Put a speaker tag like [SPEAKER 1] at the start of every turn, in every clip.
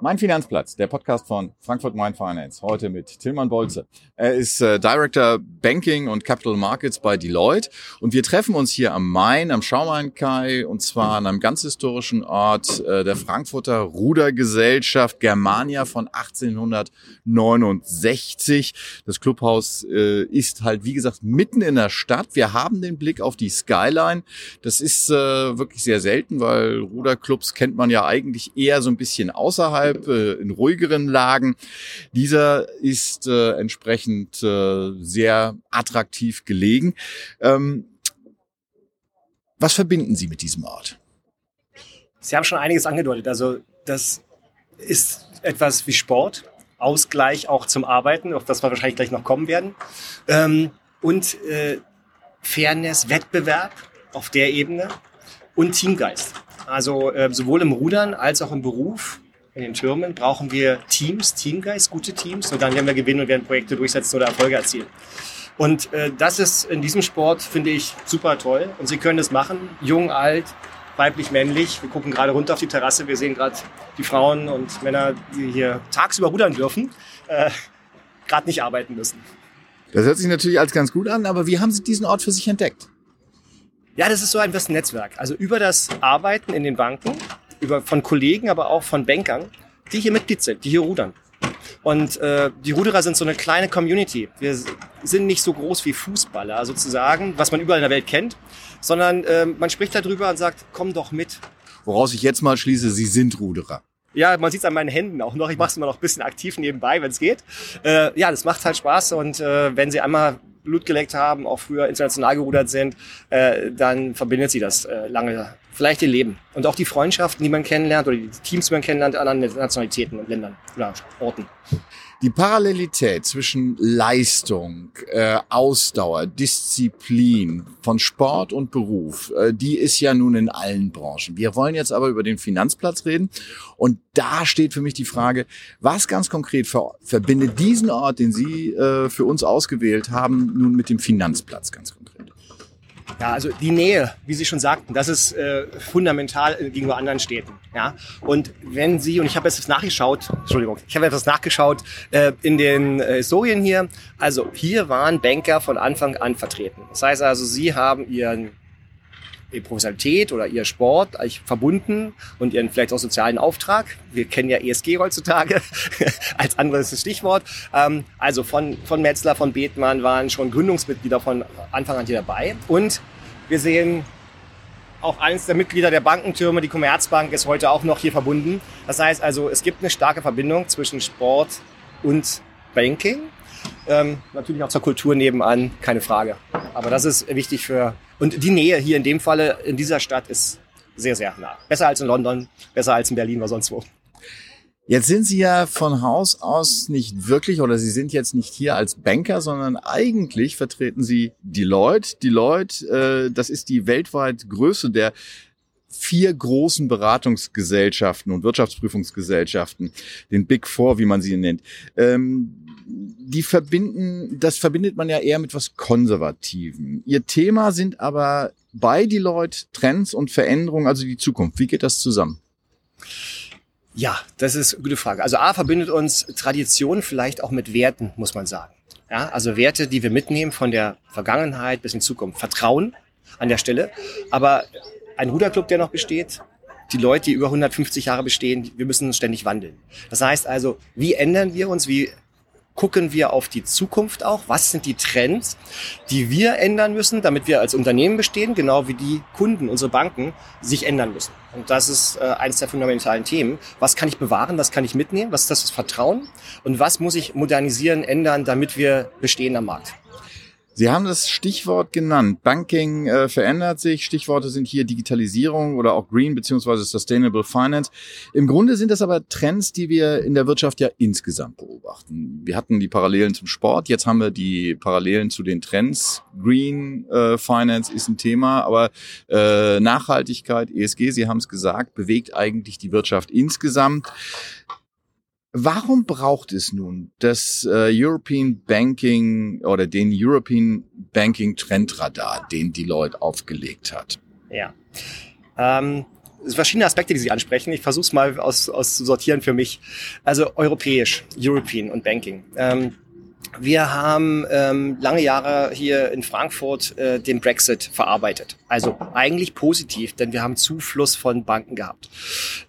[SPEAKER 1] Mein Finanzplatz, der Podcast von Frankfurt Main Finance, heute mit Tilman Bolze. Er ist äh, Director Banking und Capital Markets bei Deloitte und wir treffen uns hier am Main, am Schaumain-Kai und zwar an einem ganz historischen Ort äh, der Frankfurter Rudergesellschaft Germania von 1869. Das Clubhaus äh, ist halt, wie gesagt, mitten in der Stadt. Wir haben den Blick auf die Skyline. Das ist äh, wirklich sehr selten, weil Ruderclubs kennt man ja eigentlich eher so ein bisschen außerhalb außerhalb, äh, in ruhigeren Lagen. Dieser ist äh, entsprechend äh, sehr attraktiv gelegen. Ähm, was verbinden Sie mit diesem Ort?
[SPEAKER 2] Sie haben schon einiges angedeutet. Also das ist etwas wie Sport, Ausgleich auch zum Arbeiten, auf das wir wahrscheinlich gleich noch kommen werden. Ähm, und äh, Fairness, Wettbewerb auf der Ebene und Teamgeist. Also äh, sowohl im Rudern als auch im Beruf in den Türmen brauchen wir Teams, Teamgeist, gute Teams und dann werden wir gewinnen und werden Projekte durchsetzen oder Erfolge erzielen. Und äh, das ist in diesem Sport, finde ich, super toll. Und Sie können das machen, jung, alt, weiblich, männlich. Wir gucken gerade runter auf die Terrasse. Wir sehen gerade die Frauen und Männer, die hier tagsüber rudern dürfen, äh, gerade nicht arbeiten müssen.
[SPEAKER 1] Das hört sich natürlich als ganz gut an, aber wie haben Sie diesen Ort für sich entdeckt?
[SPEAKER 2] Ja, das ist so ein bisschen Netzwerk. Also über das Arbeiten in den Banken über, von Kollegen, aber auch von Bankern, die hier Mitglied sind, die hier rudern. Und äh, die Ruderer sind so eine kleine Community. Wir sind nicht so groß wie Fußballer sozusagen, was man überall in der Welt kennt, sondern äh, man spricht darüber und sagt, komm doch mit.
[SPEAKER 1] Woraus ich jetzt mal schließe, Sie sind Ruderer.
[SPEAKER 2] Ja, man sieht es an meinen Händen auch noch. Ich mache es immer noch ein bisschen aktiv nebenbei, wenn es geht. Äh, ja, das macht halt Spaß und äh, wenn Sie einmal Blut geleckt haben, auch früher international gerudert sind, äh, dann verbindet sie das äh, lange, vielleicht ihr Leben. Und auch die Freundschaften, die man kennenlernt oder die Teams, die man kennenlernt an anderen Nationalitäten und Ländern oder Orten.
[SPEAKER 1] Die Parallelität zwischen Leistung, äh, Ausdauer, Disziplin von Sport und Beruf, äh, die ist ja nun in allen Branchen. Wir wollen jetzt aber über den Finanzplatz reden. Und da steht für mich die Frage, was ganz konkret ver verbindet diesen Ort, den Sie äh, für uns ausgewählt haben, nun mit dem Finanzplatz ganz konkret?
[SPEAKER 2] Ja, also die Nähe, wie Sie schon sagten, das ist äh, fundamental gegenüber anderen Städten. Ja, und wenn Sie und ich habe jetzt nachgeschaut, Entschuldigung, ich habe etwas nachgeschaut äh, in den äh, Historien hier. Also hier waren Banker von Anfang an vertreten. Das heißt also, Sie haben Ihren ihre Professionalität oder ihr Sport verbunden und ihren vielleicht auch sozialen Auftrag. Wir kennen ja ESG heutzutage als anderes Stichwort. Ähm, also von, von Metzler, von Bethmann waren schon Gründungsmitglieder von Anfang an hier dabei. Und wir sehen auch eines der Mitglieder der Bankentürme, die Commerzbank, ist heute auch noch hier verbunden. Das heißt also, es gibt eine starke Verbindung zwischen Sport und Banking. Ähm, natürlich auch zur Kultur nebenan, keine Frage. Aber das ist wichtig für und die Nähe hier in dem Falle in dieser Stadt ist sehr, sehr nah. Besser als in London, besser als in Berlin oder sonst wo.
[SPEAKER 1] Jetzt sind Sie ja von Haus aus nicht wirklich oder Sie sind jetzt nicht hier als Banker, sondern eigentlich vertreten Sie Deloitte. Deloitte, äh, das ist die weltweit Größe der vier großen Beratungsgesellschaften und Wirtschaftsprüfungsgesellschaften, den Big Four, wie man sie nennt. Ähm, die verbinden, das verbindet man ja eher mit was Konservativen. Ihr Thema sind aber bei die Leute Trends und Veränderungen, also die Zukunft. Wie geht das zusammen?
[SPEAKER 2] Ja, das ist eine gute Frage. Also A verbindet uns Tradition vielleicht auch mit Werten, muss man sagen. Ja, also Werte, die wir mitnehmen von der Vergangenheit bis in Zukunft. Vertrauen an der Stelle. Aber ein Ruderclub, der noch besteht, die Leute, die über 150 Jahre bestehen, wir müssen uns ständig wandeln. Das heißt also, wie ändern wir uns? Wie gucken wir auf die Zukunft auch. Was sind die Trends, die wir ändern müssen, damit wir als Unternehmen bestehen, genau wie die Kunden, unsere Banken, sich ändern müssen. Und das ist äh, eines der fundamentalen Themen. Was kann ich bewahren? Was kann ich mitnehmen? Was ist das Vertrauen? Und was muss ich modernisieren, ändern, damit wir bestehen am Markt?
[SPEAKER 1] Sie haben das Stichwort genannt. Banking äh, verändert sich. Stichworte sind hier Digitalisierung oder auch Green beziehungsweise Sustainable Finance. Im Grunde sind das aber Trends, die wir in der Wirtschaft ja insgesamt beobachten. Wir hatten die Parallelen zum Sport, jetzt haben wir die Parallelen zu den Trends. Green äh, Finance ist ein Thema, aber äh, Nachhaltigkeit, ESG, Sie haben es gesagt, bewegt eigentlich die Wirtschaft insgesamt. Warum braucht es nun das äh, European Banking oder den European Banking Trendradar, den Deloitte aufgelegt hat?
[SPEAKER 2] Ja. Ähm, verschiedene Aspekte, die Sie ansprechen. Ich versuche es mal aus, aus sortieren für mich. Also europäisch, European und Banking. Ähm, wir haben ähm, lange Jahre hier in Frankfurt äh, den Brexit verarbeitet. Also eigentlich positiv, denn wir haben Zufluss von Banken gehabt.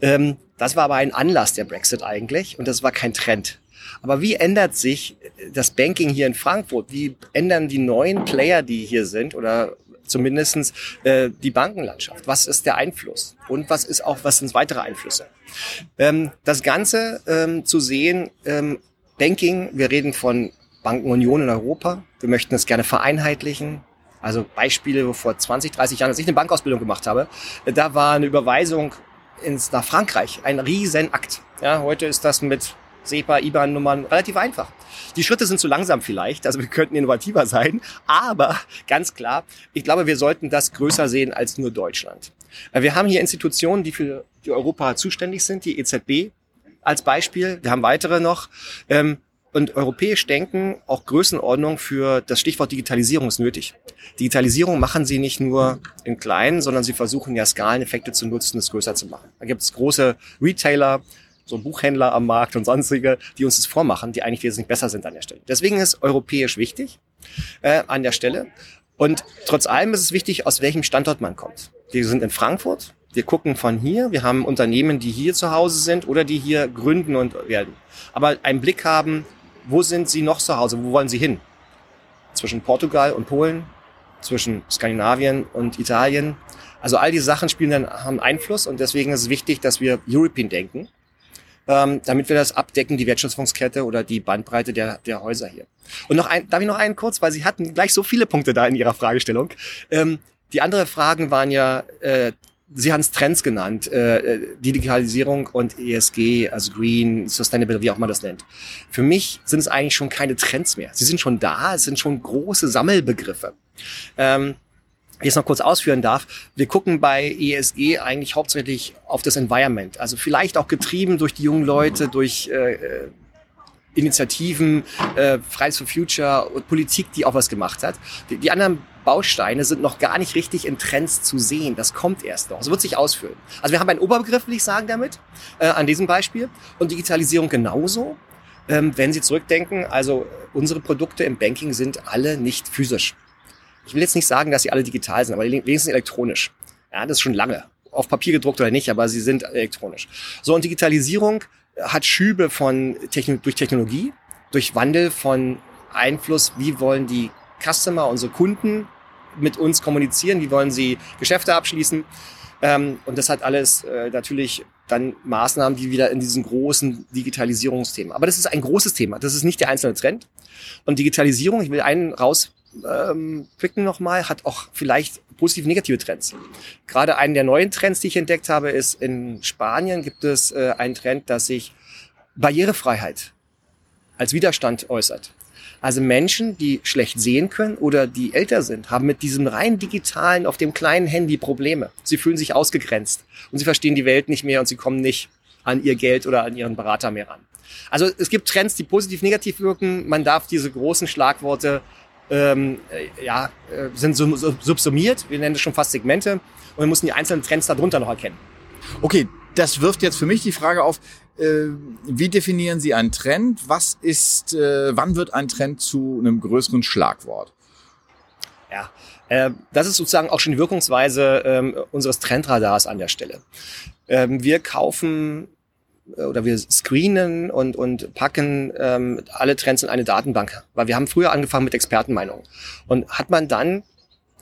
[SPEAKER 2] Ähm, das war aber ein Anlass der Brexit eigentlich und das war kein Trend. Aber wie ändert sich das Banking hier in Frankfurt? Wie ändern die neuen Player, die hier sind oder zumindestens äh, die Bankenlandschaft? Was ist der Einfluss? Und was ist auch, was sind weitere Einflüsse? Ähm, das Ganze ähm, zu sehen, ähm, Banking, wir reden von Bankenunion in Europa. Wir möchten es gerne vereinheitlichen. Also Beispiele, wo vor 20, 30 Jahren, als ich eine Bankausbildung gemacht habe, da war eine Überweisung ins, nach Frankreich ein Riesenakt. Ja, heute ist das mit SEPA, IBAN-Nummern relativ einfach. Die Schritte sind zu langsam vielleicht, also wir könnten innovativer sein, aber ganz klar, ich glaube, wir sollten das größer sehen als nur Deutschland. Wir haben hier Institutionen, die für die Europa zuständig sind, die EZB als Beispiel. Wir haben weitere noch. Ähm, und europäisch denken, auch Größenordnung für das Stichwort Digitalisierung ist nötig. Digitalisierung machen sie nicht nur im Kleinen, sondern sie versuchen ja Skaleneffekte zu nutzen, es größer zu machen. Da gibt es große Retailer, so Buchhändler am Markt und sonstige, die uns das vormachen, die eigentlich wesentlich besser sind an der Stelle. Deswegen ist europäisch wichtig äh, an der Stelle. Und trotz allem ist es wichtig, aus welchem Standort man kommt. Wir sind in Frankfurt. Wir gucken von hier. Wir haben Unternehmen, die hier zu Hause sind oder die hier gründen und werden. Aber einen Blick haben, wo sind Sie noch zu Hause? Wo wollen Sie hin? Zwischen Portugal und Polen, zwischen Skandinavien und Italien. Also all diese Sachen spielen dann haben Einfluss und deswegen ist es wichtig, dass wir European denken, ähm, damit wir das abdecken, die Wertschöpfungskette oder die Bandbreite der, der Häuser hier. Und noch ein, darf ich noch einen kurz, weil Sie hatten gleich so viele Punkte da in Ihrer Fragestellung. Ähm, die anderen Fragen waren ja äh, Sie haben es Trends genannt, äh, Digitalisierung und ESG, also Green, Sustainable, wie auch man das nennt. Für mich sind es eigentlich schon keine Trends mehr. Sie sind schon da, es sind schon große Sammelbegriffe. Ähm, wie ich es noch kurz ausführen darf, wir gucken bei ESG eigentlich hauptsächlich auf das Environment. Also vielleicht auch getrieben durch die jungen Leute, durch äh, Initiativen, äh, Fridays for Future und Politik, die auch was gemacht hat. Die, die anderen Bausteine sind noch gar nicht richtig in Trends zu sehen. Das kommt erst noch. Es wird sich ausfüllen. Also wir haben einen Oberbegriff, will ich sagen, damit, äh, an diesem Beispiel. Und Digitalisierung genauso. Ähm, wenn Sie zurückdenken, also unsere Produkte im Banking sind alle nicht physisch. Ich will jetzt nicht sagen, dass sie alle digital sind, aber wenigstens elektronisch. Ja, das ist schon lange. Auf Papier gedruckt oder nicht, aber sie sind elektronisch. So, und Digitalisierung hat Schübe von Techno durch Technologie, durch Wandel von Einfluss, wie wollen die Customer, unsere Kunden mit uns kommunizieren, wie wollen sie Geschäfte abschließen. Ähm, und das hat alles äh, natürlich dann Maßnahmen, die wieder in diesen großen Digitalisierungsthemen. Aber das ist ein großes Thema. Das ist nicht der einzelne Trend. Und Digitalisierung, ich will einen raus ähm, picken nochmal, hat auch vielleicht positiv negative Trends. Gerade einen der neuen Trends, die ich entdeckt habe, ist in Spanien gibt es äh, einen Trend, dass sich Barrierefreiheit als Widerstand äußert. Also Menschen, die schlecht sehen können oder die älter sind, haben mit diesem rein digitalen, auf dem kleinen Handy Probleme. Sie fühlen sich ausgegrenzt und sie verstehen die Welt nicht mehr und sie kommen nicht an ihr Geld oder an ihren Berater mehr ran. Also es gibt Trends, die positiv negativ wirken. Man darf diese großen Schlagworte ähm, äh, ja, äh, sind subsumiert. Wir nennen das schon fast Segmente. Und wir müssen die einzelnen Trends darunter noch erkennen.
[SPEAKER 1] Okay, das wirft jetzt für mich die Frage auf, wie definieren Sie einen Trend? Was ist, äh, wann wird ein Trend zu einem größeren Schlagwort?
[SPEAKER 2] Ja, äh, das ist sozusagen auch schon die Wirkungsweise ähm, unseres Trendradars an der Stelle. Ähm, wir kaufen äh, oder wir screenen und, und packen ähm, alle Trends in eine Datenbank. Weil wir haben früher angefangen mit Expertenmeinungen. Und hat man dann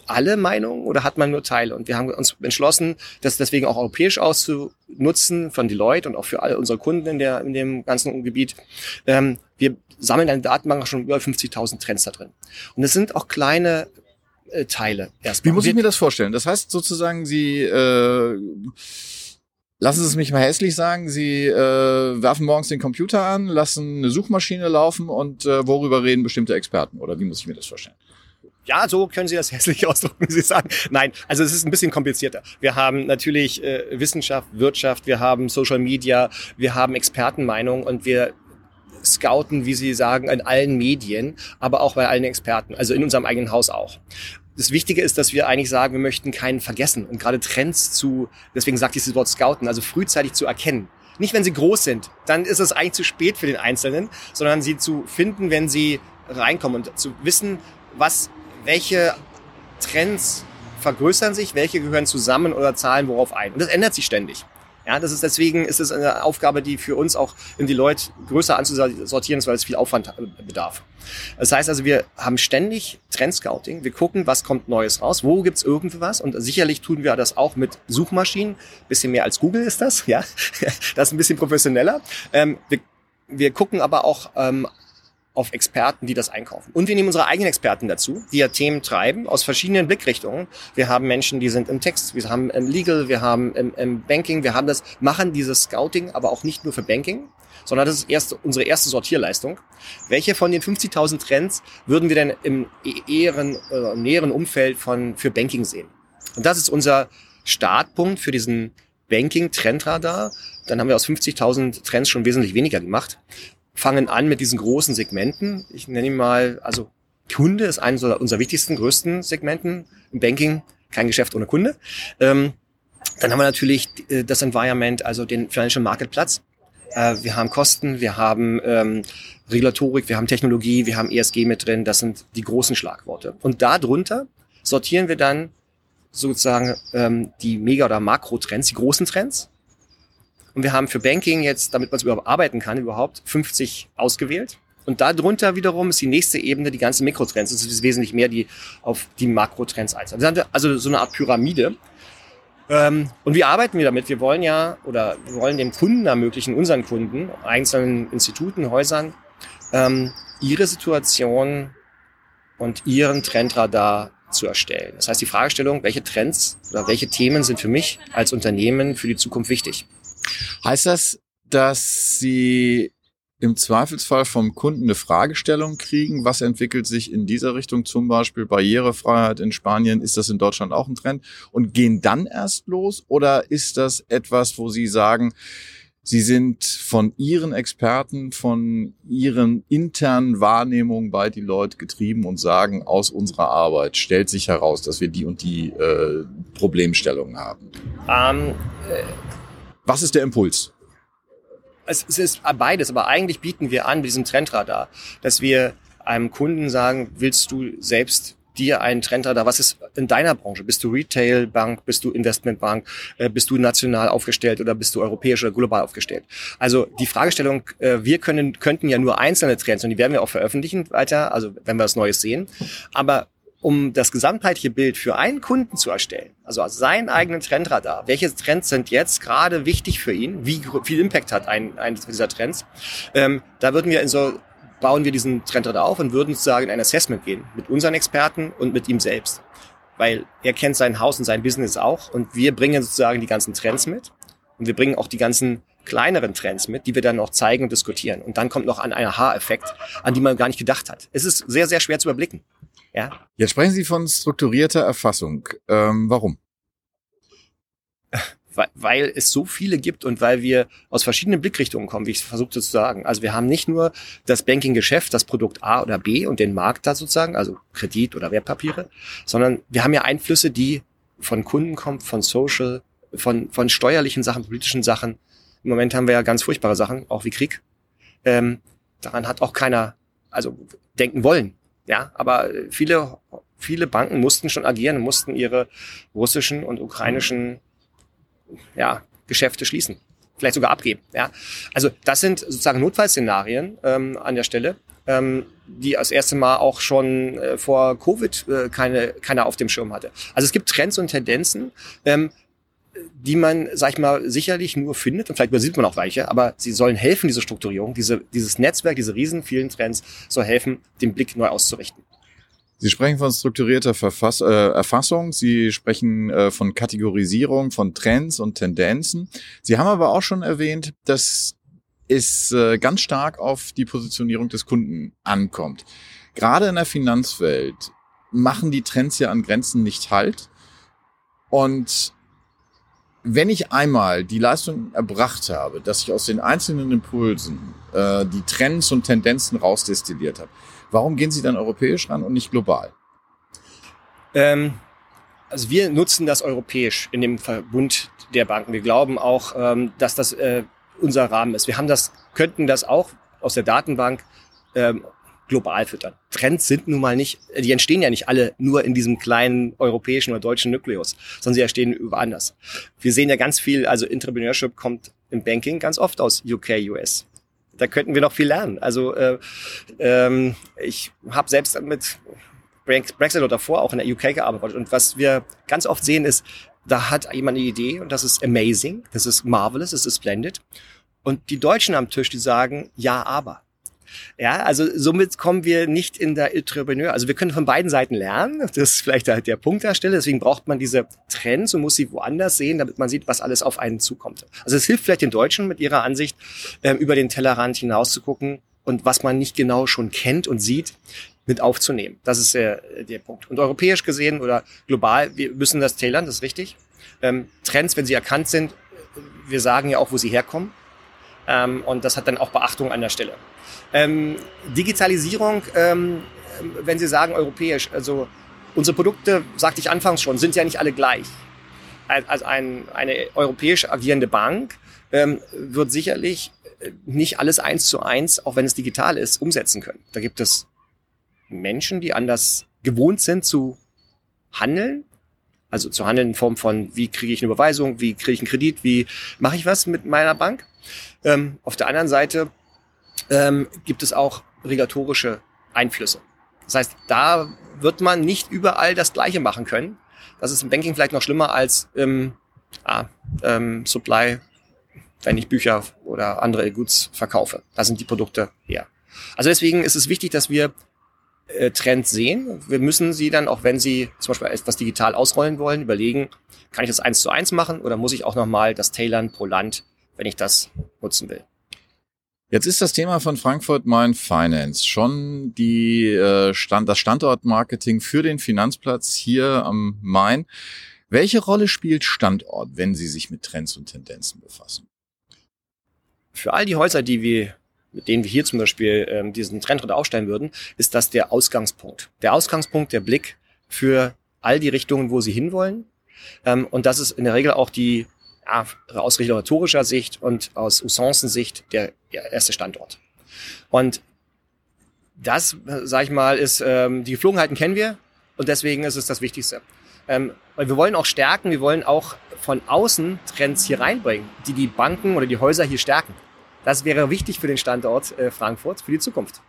[SPEAKER 2] alle Meinungen oder hat man nur Teile? Und wir haben uns entschlossen, das deswegen auch europäisch auszunutzen von Deloitte und auch für alle unsere Kunden in, der, in dem ganzen Gebiet. Ähm, wir sammeln eine Datenbank schon über 50.000 Trends da drin. Und es sind auch kleine äh, Teile
[SPEAKER 1] erstmal. Wie muss ich mir das vorstellen? Das heißt sozusagen, Sie äh, Lassen Sie es mich mal hässlich sagen, Sie äh, werfen morgens den Computer an, lassen eine Suchmaschine laufen und äh, worüber reden bestimmte Experten? Oder wie muss ich mir das vorstellen?
[SPEAKER 2] Ja, so können Sie das hässlich ausdrücken, Sie sagen. Nein, also es ist ein bisschen komplizierter. Wir haben natürlich äh, Wissenschaft, Wirtschaft, wir haben Social Media, wir haben Expertenmeinung und wir scouten, wie Sie sagen, in allen Medien, aber auch bei allen Experten, also in unserem eigenen Haus auch. das Wichtige ist, dass wir eigentlich sagen, wir möchten keinen vergessen und gerade Trends zu, deswegen sagt dieses Wort Scouten, also frühzeitig zu erkennen. Nicht, wenn sie groß sind, dann ist es eigentlich zu spät für den Einzelnen, sondern sie zu finden, wenn sie reinkommen und zu wissen, was, welche Trends vergrößern sich, welche gehören zusammen oder zahlen worauf ein. Und das ändert sich ständig. Ja, das ist deswegen ist es eine Aufgabe, die für uns auch in die Leute größer anzusortieren ist, weil es viel Aufwand bedarf. Das heißt also, wir haben ständig Trendscouting. Wir gucken, was kommt Neues raus, wo gibt's irgendwas und sicherlich tun wir das auch mit Suchmaschinen. Bisschen mehr als Google ist das, ja. Das ist ein bisschen professioneller. Ähm, wir, wir gucken aber auch ähm, auf Experten, die das einkaufen. Und wir nehmen unsere eigenen Experten dazu, die ja Themen treiben aus verschiedenen Blickrichtungen. Wir haben Menschen, die sind im Text, wir haben im Legal, wir haben im, im Banking, wir haben das, machen dieses Scouting, aber auch nicht nur für Banking, sondern das ist erst unsere erste Sortierleistung. Welche von den 50.000 Trends würden wir denn im eheren, äh, näheren Umfeld von, für Banking sehen? Und das ist unser Startpunkt für diesen Banking-Trendradar. Dann haben wir aus 50.000 Trends schon wesentlich weniger gemacht fangen an mit diesen großen Segmenten. Ich nenne ihn mal, also Kunde ist eines unserer wichtigsten, größten Segmenten im Banking. Kein Geschäft ohne Kunde. Ähm, dann haben wir natürlich äh, das Environment, also den Financial Marketplatz. Äh, wir haben Kosten, wir haben ähm, Regulatorik, wir haben Technologie, wir haben ESG mit drin. Das sind die großen Schlagworte. Und darunter sortieren wir dann sozusagen ähm, die Mega- oder Makro-Trends, die großen Trends. Und wir haben für Banking jetzt, damit man es überhaupt arbeiten kann, überhaupt 50 ausgewählt. Und darunter wiederum ist die nächste Ebene die ganzen Mikrotrends. Das ist wesentlich mehr, die auf die Makrotrends einzahlen. Also so eine Art Pyramide. Ähm, und wie arbeiten wir damit? Wir wollen ja oder wir wollen dem Kunden ermöglichen, unseren Kunden, einzelnen Instituten, Häusern, ähm, ihre Situation und ihren Trendradar zu erstellen. Das heißt, die Fragestellung, welche Trends oder welche Themen sind für mich als Unternehmen für die Zukunft wichtig?
[SPEAKER 1] Heißt das, dass Sie im Zweifelsfall vom Kunden eine Fragestellung kriegen, was entwickelt sich in dieser Richtung, zum Beispiel Barrierefreiheit in Spanien, ist das in Deutschland auch ein Trend? Und gehen dann erst los? Oder ist das etwas, wo Sie sagen, Sie sind von Ihren Experten, von Ihren internen Wahrnehmungen bei die Leute getrieben und sagen, aus unserer Arbeit stellt sich heraus, dass wir die und die äh, Problemstellungen haben. Ähm, äh was ist der Impuls?
[SPEAKER 2] Es, es ist beides, aber eigentlich bieten wir an mit diesem Trendradar, dass wir einem Kunden sagen, willst du selbst dir einen Trendradar, was ist in deiner Branche? Bist du Retailbank, bist du Investmentbank, äh, bist du national aufgestellt oder bist du europäisch oder global aufgestellt? Also die Fragestellung, äh, wir können, könnten ja nur einzelne Trends und die werden wir auch veröffentlichen weiter, also wenn wir was Neues sehen. Aber um das gesamtheitliche Bild für einen Kunden zu erstellen, also seinen eigenen Trendradar, welche Trends sind jetzt gerade wichtig für ihn, wie viel Impact hat ein, ein dieser Trends, ähm, da würden wir in so bauen wir diesen Trendradar auf und würden sozusagen in ein Assessment gehen mit unseren Experten und mit ihm selbst. Weil er kennt sein Haus und sein Business auch und wir bringen sozusagen die ganzen Trends mit und wir bringen auch die ganzen kleineren Trends mit, die wir dann noch zeigen und diskutieren. Und dann kommt noch an ein Aha-Effekt, an die man gar nicht gedacht hat. Es ist sehr, sehr schwer zu überblicken. Ja.
[SPEAKER 1] Jetzt sprechen Sie von strukturierter Erfassung. Ähm, warum?
[SPEAKER 2] weil es so viele gibt und weil wir aus verschiedenen Blickrichtungen kommen, wie ich versuchte zu sagen. Also wir haben nicht nur das Banking-Geschäft, das Produkt A oder B und den Markt da sozusagen, also Kredit oder Wertpapiere, sondern wir haben ja Einflüsse, die von Kunden kommen, von Social, von, von steuerlichen Sachen, politischen Sachen. Im Moment haben wir ja ganz furchtbare Sachen, auch wie Krieg. Ähm, daran hat auch keiner, also denken wollen. Ja, aber viele, viele Banken mussten schon agieren, mussten ihre russischen und ukrainischen ja, Geschäfte schließen. Vielleicht sogar abgeben. Ja. Also das sind sozusagen Notfallszenarien ähm, an der Stelle, ähm, die das erste Mal auch schon äh, vor Covid äh, keine, keiner auf dem Schirm hatte. Also es gibt Trends und Tendenzen, ähm, die man, sag ich mal, sicherlich nur findet, und vielleicht übersieht man auch welche, aber sie sollen helfen, diese Strukturierung, diese, dieses Netzwerk, diese riesen vielen Trends soll helfen, den Blick neu auszurichten.
[SPEAKER 1] Sie sprechen von strukturierter Verfass äh, Erfassung, Sie sprechen äh, von Kategorisierung, von Trends und Tendenzen. Sie haben aber auch schon erwähnt, dass es äh, ganz stark auf die Positionierung des Kunden ankommt. Gerade in der Finanzwelt machen die Trends ja an Grenzen nicht halt. Und wenn ich einmal die Leistung erbracht habe, dass ich aus den einzelnen Impulsen äh, die Trends und Tendenzen rausdestilliert habe, warum gehen Sie dann europäisch ran und nicht global?
[SPEAKER 2] Ähm, also wir nutzen das europäisch in dem Verbund der Banken. Wir glauben auch, ähm, dass das äh, unser Rahmen ist. Wir haben das, könnten das auch aus der Datenbank ähm, global füttern. Trends sind nun mal nicht, die entstehen ja nicht alle nur in diesem kleinen europäischen oder deutschen Nukleus, sondern sie entstehen überall Wir sehen ja ganz viel, also Entrepreneurship kommt im Banking ganz oft aus UK, US. Da könnten wir noch viel lernen. Also äh, ähm, ich habe selbst mit Brexit oder davor auch in der UK gearbeitet und was wir ganz oft sehen ist, da hat jemand eine Idee und das ist amazing, das ist marvelous, das ist splendid. Und die Deutschen am Tisch, die sagen, ja, aber. Ja, also somit kommen wir nicht in der Entrepreneur. Also wir können von beiden Seiten lernen. Das ist vielleicht der, der Punkt der Stelle. Deswegen braucht man diese Trends und muss sie woanders sehen, damit man sieht, was alles auf einen zukommt. Also es hilft vielleicht den Deutschen mit ihrer Ansicht, äh, über den Tellerrand hinaus zu gucken und was man nicht genau schon kennt und sieht, mit aufzunehmen. Das ist äh, der Punkt. Und europäisch gesehen oder global, wir müssen das tailern, das ist richtig. Ähm, Trends, wenn sie erkannt sind, wir sagen ja auch, wo sie herkommen. Ähm, und das hat dann auch Beachtung an der Stelle. Ähm, Digitalisierung, ähm, wenn Sie sagen europäisch, also unsere Produkte, sagte ich anfangs schon, sind ja nicht alle gleich. Also ein, eine europäisch agierende Bank ähm, wird sicherlich nicht alles eins zu eins, auch wenn es digital ist, umsetzen können. Da gibt es Menschen, die anders gewohnt sind zu handeln. Also zu handeln in Form von, wie kriege ich eine Überweisung, wie kriege ich einen Kredit, wie mache ich was mit meiner Bank. Ähm, auf der anderen Seite ähm, gibt es auch regulatorische Einflüsse. Das heißt, da wird man nicht überall das Gleiche machen können. Das ist im Banking vielleicht noch schlimmer als im ah, ähm, Supply, wenn ich Bücher oder andere Goods verkaufe. Da sind die Produkte her. Also deswegen ist es wichtig, dass wir äh, Trends sehen. Wir müssen sie dann, auch wenn sie zum Beispiel etwas digital ausrollen wollen, überlegen, kann ich das eins zu eins machen oder muss ich auch nochmal das tailern pro Land, wenn ich das nutzen will.
[SPEAKER 1] Jetzt ist das Thema von Frankfurt Main Finance schon die äh, Stand, das Standortmarketing für den Finanzplatz hier am Main. Welche Rolle spielt Standort, wenn Sie sich mit Trends und Tendenzen befassen?
[SPEAKER 2] Für all die Häuser, die wir mit denen wir hier zum Beispiel ähm, diesen Trend aufstellen würden, ist das der Ausgangspunkt. Der Ausgangspunkt, der Blick für all die Richtungen, wo sie hinwollen. Ähm, und das ist in der Regel auch die ja, aus regulatorischer Sicht und aus Usancensicht der erste Standort. Und das, sag ich mal, ist ähm, die Geflogenheiten kennen wir und deswegen ist es das Wichtigste. Ähm, wir wollen auch stärken, wir wollen auch von außen Trends hier reinbringen, die die Banken oder die Häuser hier stärken. Das wäre wichtig für den Standort äh, Frankfurt, für die Zukunft.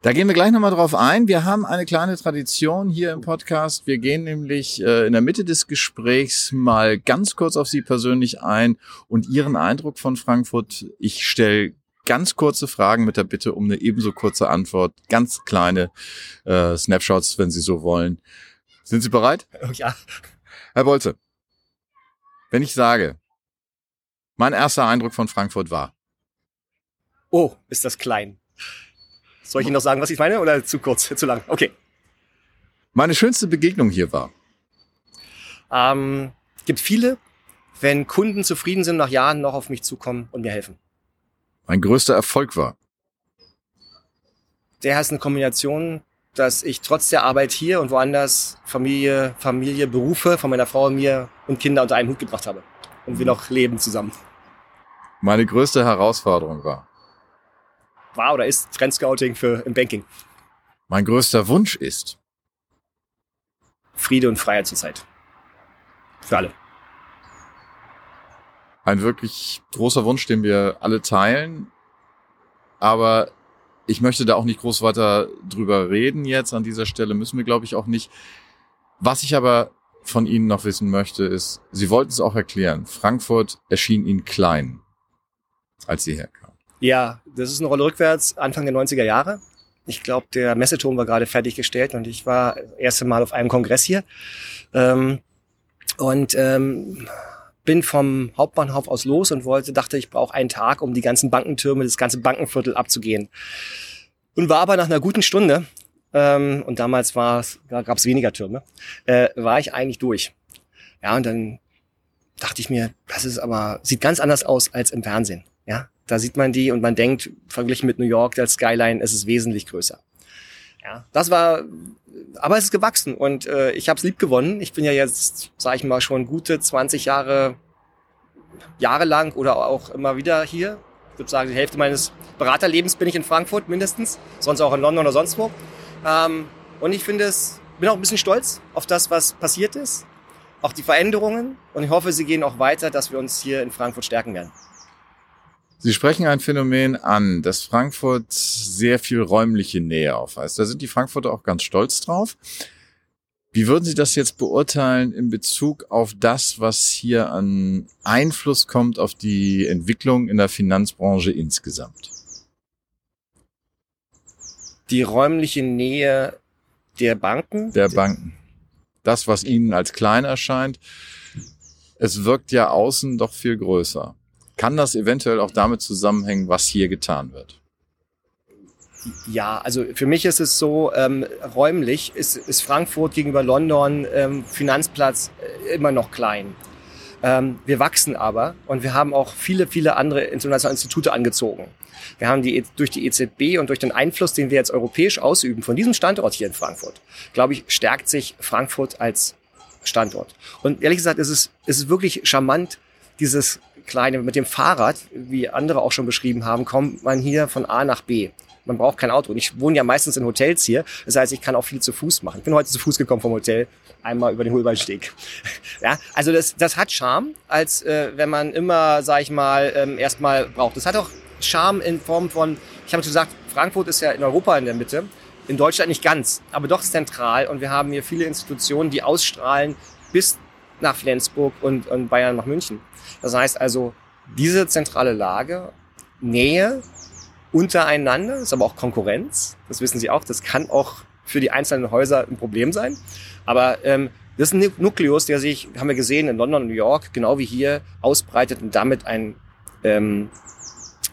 [SPEAKER 1] Da gehen wir gleich nochmal drauf ein. Wir haben eine kleine Tradition hier im Podcast. Wir gehen nämlich äh, in der Mitte des Gesprächs mal ganz kurz auf Sie persönlich ein und Ihren Eindruck von Frankfurt. Ich stelle ganz kurze Fragen mit der Bitte um eine ebenso kurze Antwort. Ganz kleine äh, Snapshots, wenn Sie so wollen. Sind Sie bereit?
[SPEAKER 2] Ja.
[SPEAKER 1] Herr Bolze, wenn ich sage, mein erster Eindruck von Frankfurt war,
[SPEAKER 2] Oh, ist das klein. Soll ich Ihnen noch sagen, was ich meine oder zu kurz, zu lang? Okay.
[SPEAKER 1] Meine schönste Begegnung hier war?
[SPEAKER 2] Ähm, gibt viele, wenn Kunden zufrieden sind, nach Jahren noch auf mich zukommen und mir helfen.
[SPEAKER 1] Mein größter Erfolg war?
[SPEAKER 2] Der heißt eine Kombination, dass ich trotz der Arbeit hier und woanders Familie, Familie, Berufe von meiner Frau, mir und Kinder unter einen Hut gebracht habe. Und wir noch leben zusammen.
[SPEAKER 1] Meine größte Herausforderung war?
[SPEAKER 2] War oder ist Trendscouting für im Banking.
[SPEAKER 1] Mein größter Wunsch ist
[SPEAKER 2] Friede und Freiheit zur Zeit. Für alle.
[SPEAKER 1] Ein wirklich großer Wunsch, den wir alle teilen. Aber ich möchte da auch nicht groß weiter drüber reden jetzt. An dieser Stelle müssen wir, glaube ich, auch nicht. Was ich aber von Ihnen noch wissen möchte, ist, Sie wollten es auch erklären. Frankfurt erschien Ihnen klein, als Sie herkamen.
[SPEAKER 2] Ja, das ist eine Rolle rückwärts, Anfang der 90er Jahre. Ich glaube, der Messeturm war gerade fertiggestellt und ich war das erste Mal auf einem Kongress hier. Ähm, und ähm, bin vom Hauptbahnhof aus los und wollte, dachte, ich brauche einen Tag, um die ganzen Bankentürme, das ganze Bankenviertel abzugehen. Und war aber nach einer guten Stunde, ähm, und damals gab es weniger Türme, äh, war ich eigentlich durch. Ja, und dann dachte ich mir, das ist aber, sieht ganz anders aus als im Fernsehen. Da sieht man die und man denkt, verglichen mit New York, der Skyline, ist es wesentlich größer. Ja, das war, aber es ist gewachsen und äh, ich habe es lieb gewonnen. Ich bin ja jetzt, sage ich mal, schon gute 20 Jahre, jahrelang oder auch immer wieder hier. Ich würde sagen, die Hälfte meines Beraterlebens bin ich in Frankfurt mindestens, sonst auch in London oder sonst wo. Ähm, und ich finde es, bin auch ein bisschen stolz auf das, was passiert ist, auch die Veränderungen. Und ich hoffe, sie gehen auch weiter, dass wir uns hier in Frankfurt stärken werden.
[SPEAKER 1] Sie sprechen ein Phänomen an, dass Frankfurt sehr viel räumliche Nähe aufweist. Da sind die Frankfurter auch ganz stolz drauf. Wie würden Sie das jetzt beurteilen in Bezug auf das, was hier an Einfluss kommt auf die Entwicklung in der Finanzbranche insgesamt?
[SPEAKER 2] Die räumliche Nähe der Banken?
[SPEAKER 1] Der Banken. Das, was Ihnen als klein erscheint, es wirkt ja außen doch viel größer. Kann das eventuell auch damit zusammenhängen, was hier getan wird?
[SPEAKER 2] Ja, also für mich ist es so, ähm, räumlich ist, ist Frankfurt gegenüber London ähm, Finanzplatz äh, immer noch klein. Ähm, wir wachsen aber und wir haben auch viele, viele andere internationale Institute angezogen. Wir haben die, durch die EZB und durch den Einfluss, den wir jetzt europäisch ausüben, von diesem Standort hier in Frankfurt, glaube ich, stärkt sich Frankfurt als Standort. Und ehrlich gesagt, ist es, ist es wirklich charmant, dieses kleine, mit dem Fahrrad, wie andere auch schon beschrieben haben, kommt man hier von A nach B. Man braucht kein Auto. Und ich wohne ja meistens in Hotels hier. Das heißt, ich kann auch viel zu Fuß machen. Ich bin heute zu Fuß gekommen vom Hotel, einmal über den Holbeinsteg. ja, also das, das hat Charme, als äh, wenn man immer, sag ich mal, ähm, erstmal braucht. Das hat auch Charme in Form von, ich habe gesagt, Frankfurt ist ja in Europa in der Mitte. In Deutschland nicht ganz, aber doch zentral. Und wir haben hier viele Institutionen, die ausstrahlen bis nach Flensburg und, und Bayern nach München. Das heißt also, diese zentrale Lage, Nähe untereinander, ist aber auch Konkurrenz. Das wissen Sie auch. Das kann auch für die einzelnen Häuser ein Problem sein. Aber ähm, das ist ein Nukleus, der sich, haben wir gesehen, in London und New York, genau wie hier, ausbreitet und damit ein, ähm,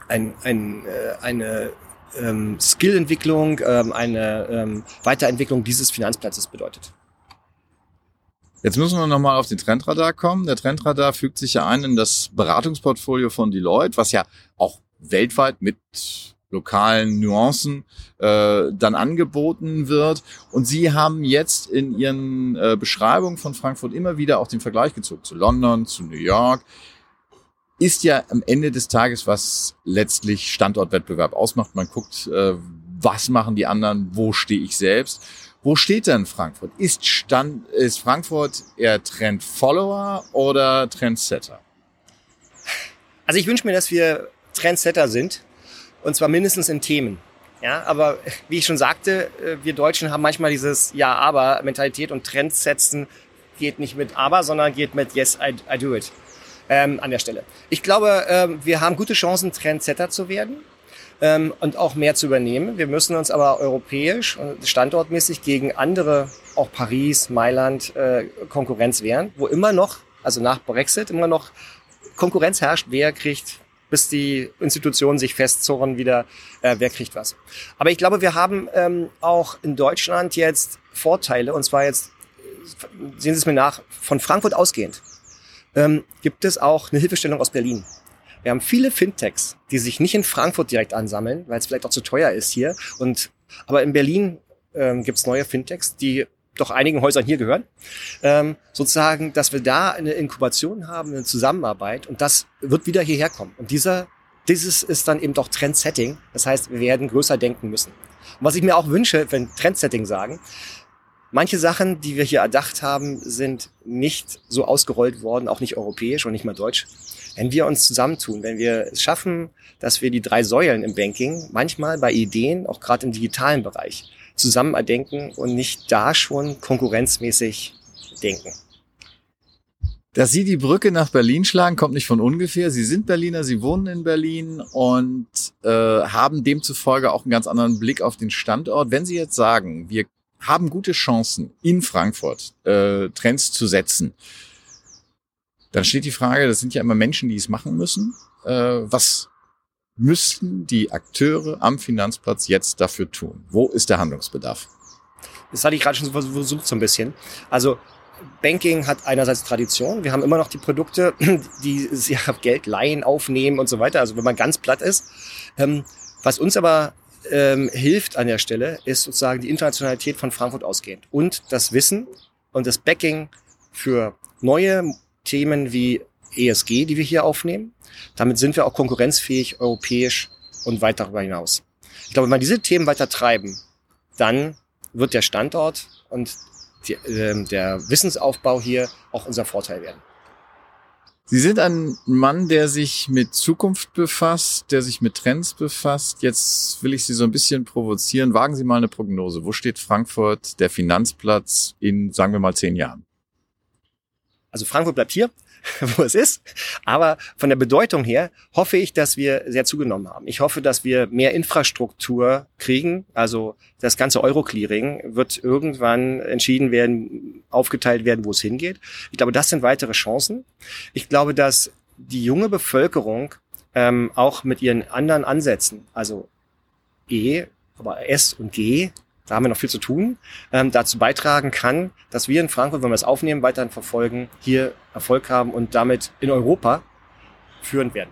[SPEAKER 2] ein, ein, äh, eine ähm, Skillentwicklung, ähm, eine ähm, Weiterentwicklung dieses Finanzplatzes bedeutet.
[SPEAKER 1] Jetzt müssen wir nochmal auf den Trendradar kommen. Der Trendradar fügt sich ja ein in das Beratungsportfolio von Deloitte, was ja auch weltweit mit lokalen Nuancen äh, dann angeboten wird. Und Sie haben jetzt in Ihren äh, Beschreibungen von Frankfurt immer wieder auch den Vergleich gezogen zu London, zu New York. Ist ja am Ende des Tages, was letztlich Standortwettbewerb ausmacht. Man guckt, äh, was machen die anderen, wo stehe ich selbst. Wo steht denn Frankfurt? Ist, Stand, ist Frankfurt eher Trendfollower oder Trendsetter?
[SPEAKER 2] Also ich wünsche mir, dass wir Trendsetter sind und zwar mindestens in Themen. Ja, aber wie ich schon sagte, äh, wir Deutschen haben manchmal dieses Ja-Aber-Mentalität und Trends setzen geht nicht mit Aber, sondern geht mit Yes, I, I do it ähm, an der Stelle. Ich glaube, ähm, wir haben gute Chancen, Trendsetter zu werden ähm, und auch mehr zu übernehmen. Wir müssen uns aber europäisch und standortmäßig gegen andere, auch Paris, Mailand, äh, Konkurrenz wehren, wo immer noch, also nach Brexit, immer noch Konkurrenz herrscht, wer kriegt bis die Institutionen sich festzurren wieder, äh, wer kriegt was. Aber ich glaube, wir haben ähm, auch in Deutschland jetzt Vorteile, und zwar jetzt, sehen Sie es mir nach, von Frankfurt ausgehend, ähm, gibt es auch eine Hilfestellung aus Berlin. Wir haben viele Fintechs, die sich nicht in Frankfurt direkt ansammeln, weil es vielleicht auch zu teuer ist hier. Und aber in Berlin ähm, gibt es neue Fintechs, die doch einigen Häusern hier gehören, ähm, sozusagen, dass wir da eine Inkubation haben, eine Zusammenarbeit und das wird wieder hierher kommen. Und dieser, dieses ist dann eben doch Trendsetting. Das heißt, wir werden größer denken müssen. Und was ich mir auch wünsche, wenn Trendsetting sagen, manche Sachen, die wir hier erdacht haben, sind nicht so ausgerollt worden, auch nicht europäisch und nicht mal deutsch wenn wir uns zusammentun, wenn wir es schaffen, dass wir die drei Säulen im Banking manchmal bei Ideen, auch gerade im digitalen Bereich, zusammen erdenken und nicht da schon konkurrenzmäßig denken.
[SPEAKER 1] Dass Sie die Brücke nach Berlin schlagen, kommt nicht von ungefähr. Sie sind Berliner, Sie wohnen in Berlin und äh, haben demzufolge auch einen ganz anderen Blick auf den Standort. Wenn Sie jetzt sagen, wir haben gute Chancen in Frankfurt äh, Trends zu setzen, dann steht die Frage, das sind ja immer Menschen, die es machen müssen. Äh, was müssten die Akteure am Finanzplatz jetzt dafür tun? Wo ist der Handlungsbedarf?
[SPEAKER 2] Das hatte ich gerade schon versucht so ein bisschen. Also Banking hat einerseits Tradition. Wir haben immer noch die Produkte, die ja Geld leihen, aufnehmen und so weiter. Also wenn man ganz platt ist. Ähm, was uns aber ähm, hilft an der Stelle, ist sozusagen die Internationalität von Frankfurt ausgehend und das Wissen und das Backing für neue Themen wie ESG, die wir hier aufnehmen. Damit sind wir auch konkurrenzfähig europäisch und weit darüber hinaus. Ich glaube, wenn wir diese Themen weiter treiben, dann wird der Standort und die, äh, der Wissensaufbau hier auch unser Vorteil werden.
[SPEAKER 1] Sie sind ein Mann, der sich mit Zukunft befasst, der sich mit Trends befasst. Jetzt will ich Sie so ein bisschen provozieren. Wagen Sie mal eine Prognose. Wo steht Frankfurt, der Finanzplatz, in, sagen wir mal, zehn Jahren?
[SPEAKER 2] Also Frankfurt bleibt hier. wo es ist. Aber von der Bedeutung her hoffe ich, dass wir sehr zugenommen haben. Ich hoffe, dass wir mehr Infrastruktur kriegen. Also das ganze Euro-Clearing wird irgendwann entschieden werden, aufgeteilt werden, wo es hingeht. Ich glaube, das sind weitere Chancen. Ich glaube, dass die junge Bevölkerung ähm, auch mit ihren anderen Ansätzen, also E, aber S und G, da haben wir noch viel zu tun, ähm, dazu beitragen kann, dass wir in Frankfurt, wenn wir es aufnehmen, weiterhin verfolgen, hier Erfolg haben und damit in Europa führend werden.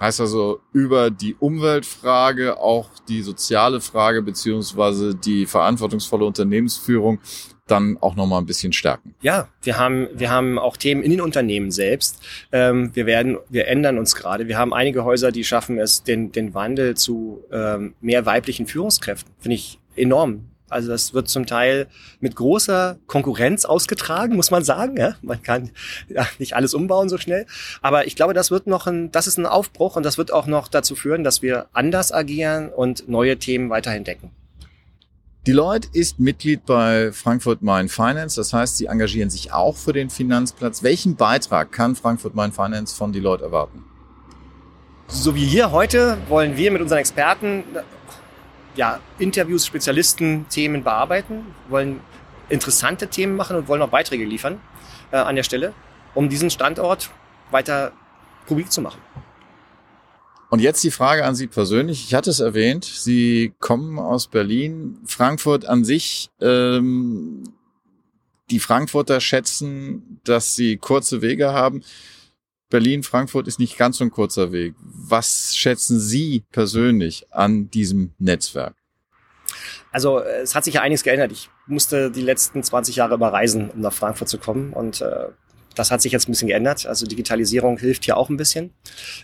[SPEAKER 1] Heißt also über die Umweltfrage auch die soziale Frage beziehungsweise die verantwortungsvolle Unternehmensführung dann auch noch mal ein bisschen stärken.
[SPEAKER 2] Ja, wir haben wir haben auch Themen in den Unternehmen selbst. Ähm, wir werden wir ändern uns gerade. Wir haben einige Häuser, die schaffen es, den den Wandel zu ähm, mehr weiblichen Führungskräften. Finde ich enorm. Also das wird zum Teil mit großer Konkurrenz ausgetragen, muss man sagen. Ja? Man kann ja, nicht alles umbauen so schnell. Aber ich glaube, das wird noch ein, das ist ein Aufbruch und das wird auch noch dazu führen, dass wir anders agieren und neue Themen weiterhin decken.
[SPEAKER 1] Deloitte ist Mitglied bei Frankfurt Main Finance. Das heißt, sie engagieren sich auch für den Finanzplatz. Welchen Beitrag kann Frankfurt Main Finance von Deloitte erwarten?
[SPEAKER 2] So wie hier heute wollen wir mit unseren Experten ja, Interviews, Spezialisten, Themen bearbeiten, wollen interessante Themen machen und wollen auch Beiträge liefern äh, an der Stelle, um diesen Standort weiter publik zu machen.
[SPEAKER 1] Und jetzt die Frage an Sie persönlich. Ich hatte es erwähnt, Sie kommen aus Berlin. Frankfurt an sich, ähm, die Frankfurter schätzen, dass sie kurze Wege haben. Berlin, Frankfurt ist nicht ganz so ein kurzer Weg. Was schätzen Sie persönlich an diesem Netzwerk?
[SPEAKER 2] Also es hat sich ja einiges geändert. Ich musste die letzten 20 Jahre immer reisen, um nach Frankfurt zu kommen. Und äh, das hat sich jetzt ein bisschen geändert. Also Digitalisierung hilft hier auch ein bisschen.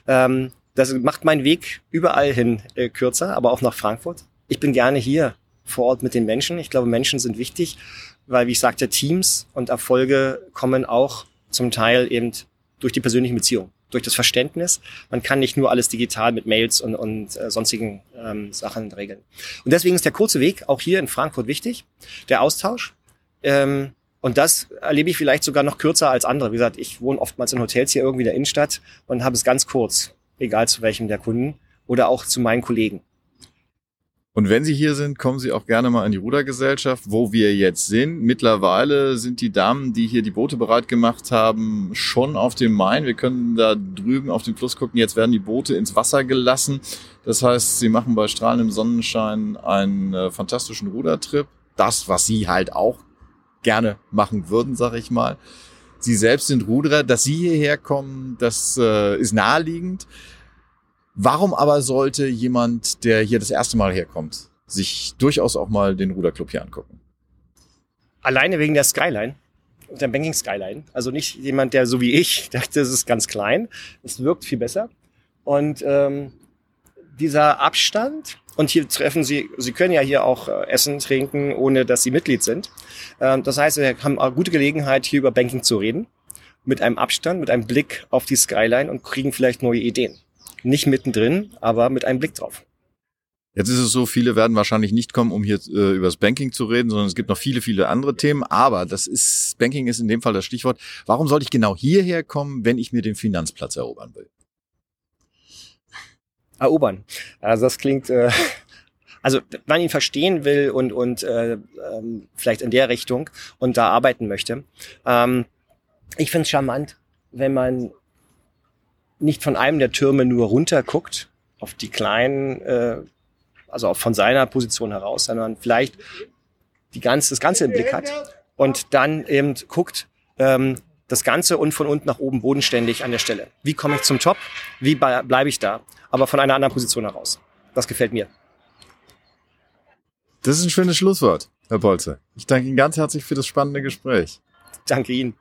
[SPEAKER 2] Ähm, das macht meinen Weg überall hin äh, kürzer, aber auch nach Frankfurt. Ich bin gerne hier vor Ort mit den Menschen. Ich glaube, Menschen sind wichtig, weil, wie ich sagte, Teams und Erfolge kommen auch zum Teil eben durch die persönlichen Beziehungen, durch das Verständnis. Man kann nicht nur alles digital mit Mails und, und äh, sonstigen ähm, Sachen regeln. Und deswegen ist der kurze Weg auch hier in Frankfurt wichtig, der Austausch. Ähm, und das erlebe ich vielleicht sogar noch kürzer als andere. Wie gesagt, ich wohne oftmals in Hotels hier irgendwie in der Innenstadt und habe es ganz kurz, egal zu welchem der Kunden oder auch zu meinen Kollegen.
[SPEAKER 1] Und wenn Sie hier sind, kommen Sie auch gerne mal in die Rudergesellschaft, wo wir jetzt sind. Mittlerweile sind die Damen, die hier die Boote bereit gemacht haben, schon auf dem Main. Wir können da drüben auf den Fluss gucken. Jetzt werden die Boote ins Wasser gelassen. Das heißt, Sie machen bei strahlendem Sonnenschein einen äh, fantastischen Rudertrip. Das, was Sie halt auch gerne machen würden, sag ich mal. Sie selbst sind Ruderer. Dass Sie hierher kommen, das äh, ist naheliegend. Warum aber sollte jemand, der hier das erste Mal herkommt, sich durchaus auch mal den Ruderclub hier angucken?
[SPEAKER 2] Alleine wegen der Skyline, der Banking Skyline. Also nicht jemand, der so wie ich dachte, es ist ganz klein. Es wirkt viel besser. Und ähm, dieser Abstand, und hier treffen Sie, Sie können ja hier auch äh, essen, trinken, ohne dass Sie Mitglied sind. Ähm, das heißt, wir haben eine gute Gelegenheit, hier über Banking zu reden. Mit einem Abstand, mit einem Blick auf die Skyline und kriegen vielleicht neue Ideen. Nicht mittendrin, aber mit einem Blick drauf.
[SPEAKER 1] Jetzt ist es so, viele werden wahrscheinlich nicht kommen, um hier äh, über das Banking zu reden, sondern es gibt noch viele, viele andere Themen. Aber das ist, Banking ist in dem Fall das Stichwort. Warum sollte ich genau hierher kommen, wenn ich mir den Finanzplatz erobern will?
[SPEAKER 2] Erobern. Also das klingt, äh, also wenn man ihn verstehen will und, und äh, ähm, vielleicht in der Richtung und da arbeiten möchte. Ähm, ich finde es charmant, wenn man nicht von einem der Türme nur runter guckt, auf die kleinen, äh, also von seiner Position heraus, sondern vielleicht die ganze, das Ganze im Blick hat und dann eben guckt, ähm, das Ganze und von unten nach oben bodenständig an der Stelle. Wie komme ich zum Top? Wie bleibe ich da? Aber von einer anderen Position heraus. Das gefällt mir.
[SPEAKER 1] Das ist ein schönes Schlusswort, Herr Bolze. Ich danke Ihnen ganz herzlich für das spannende Gespräch.
[SPEAKER 2] Danke Ihnen.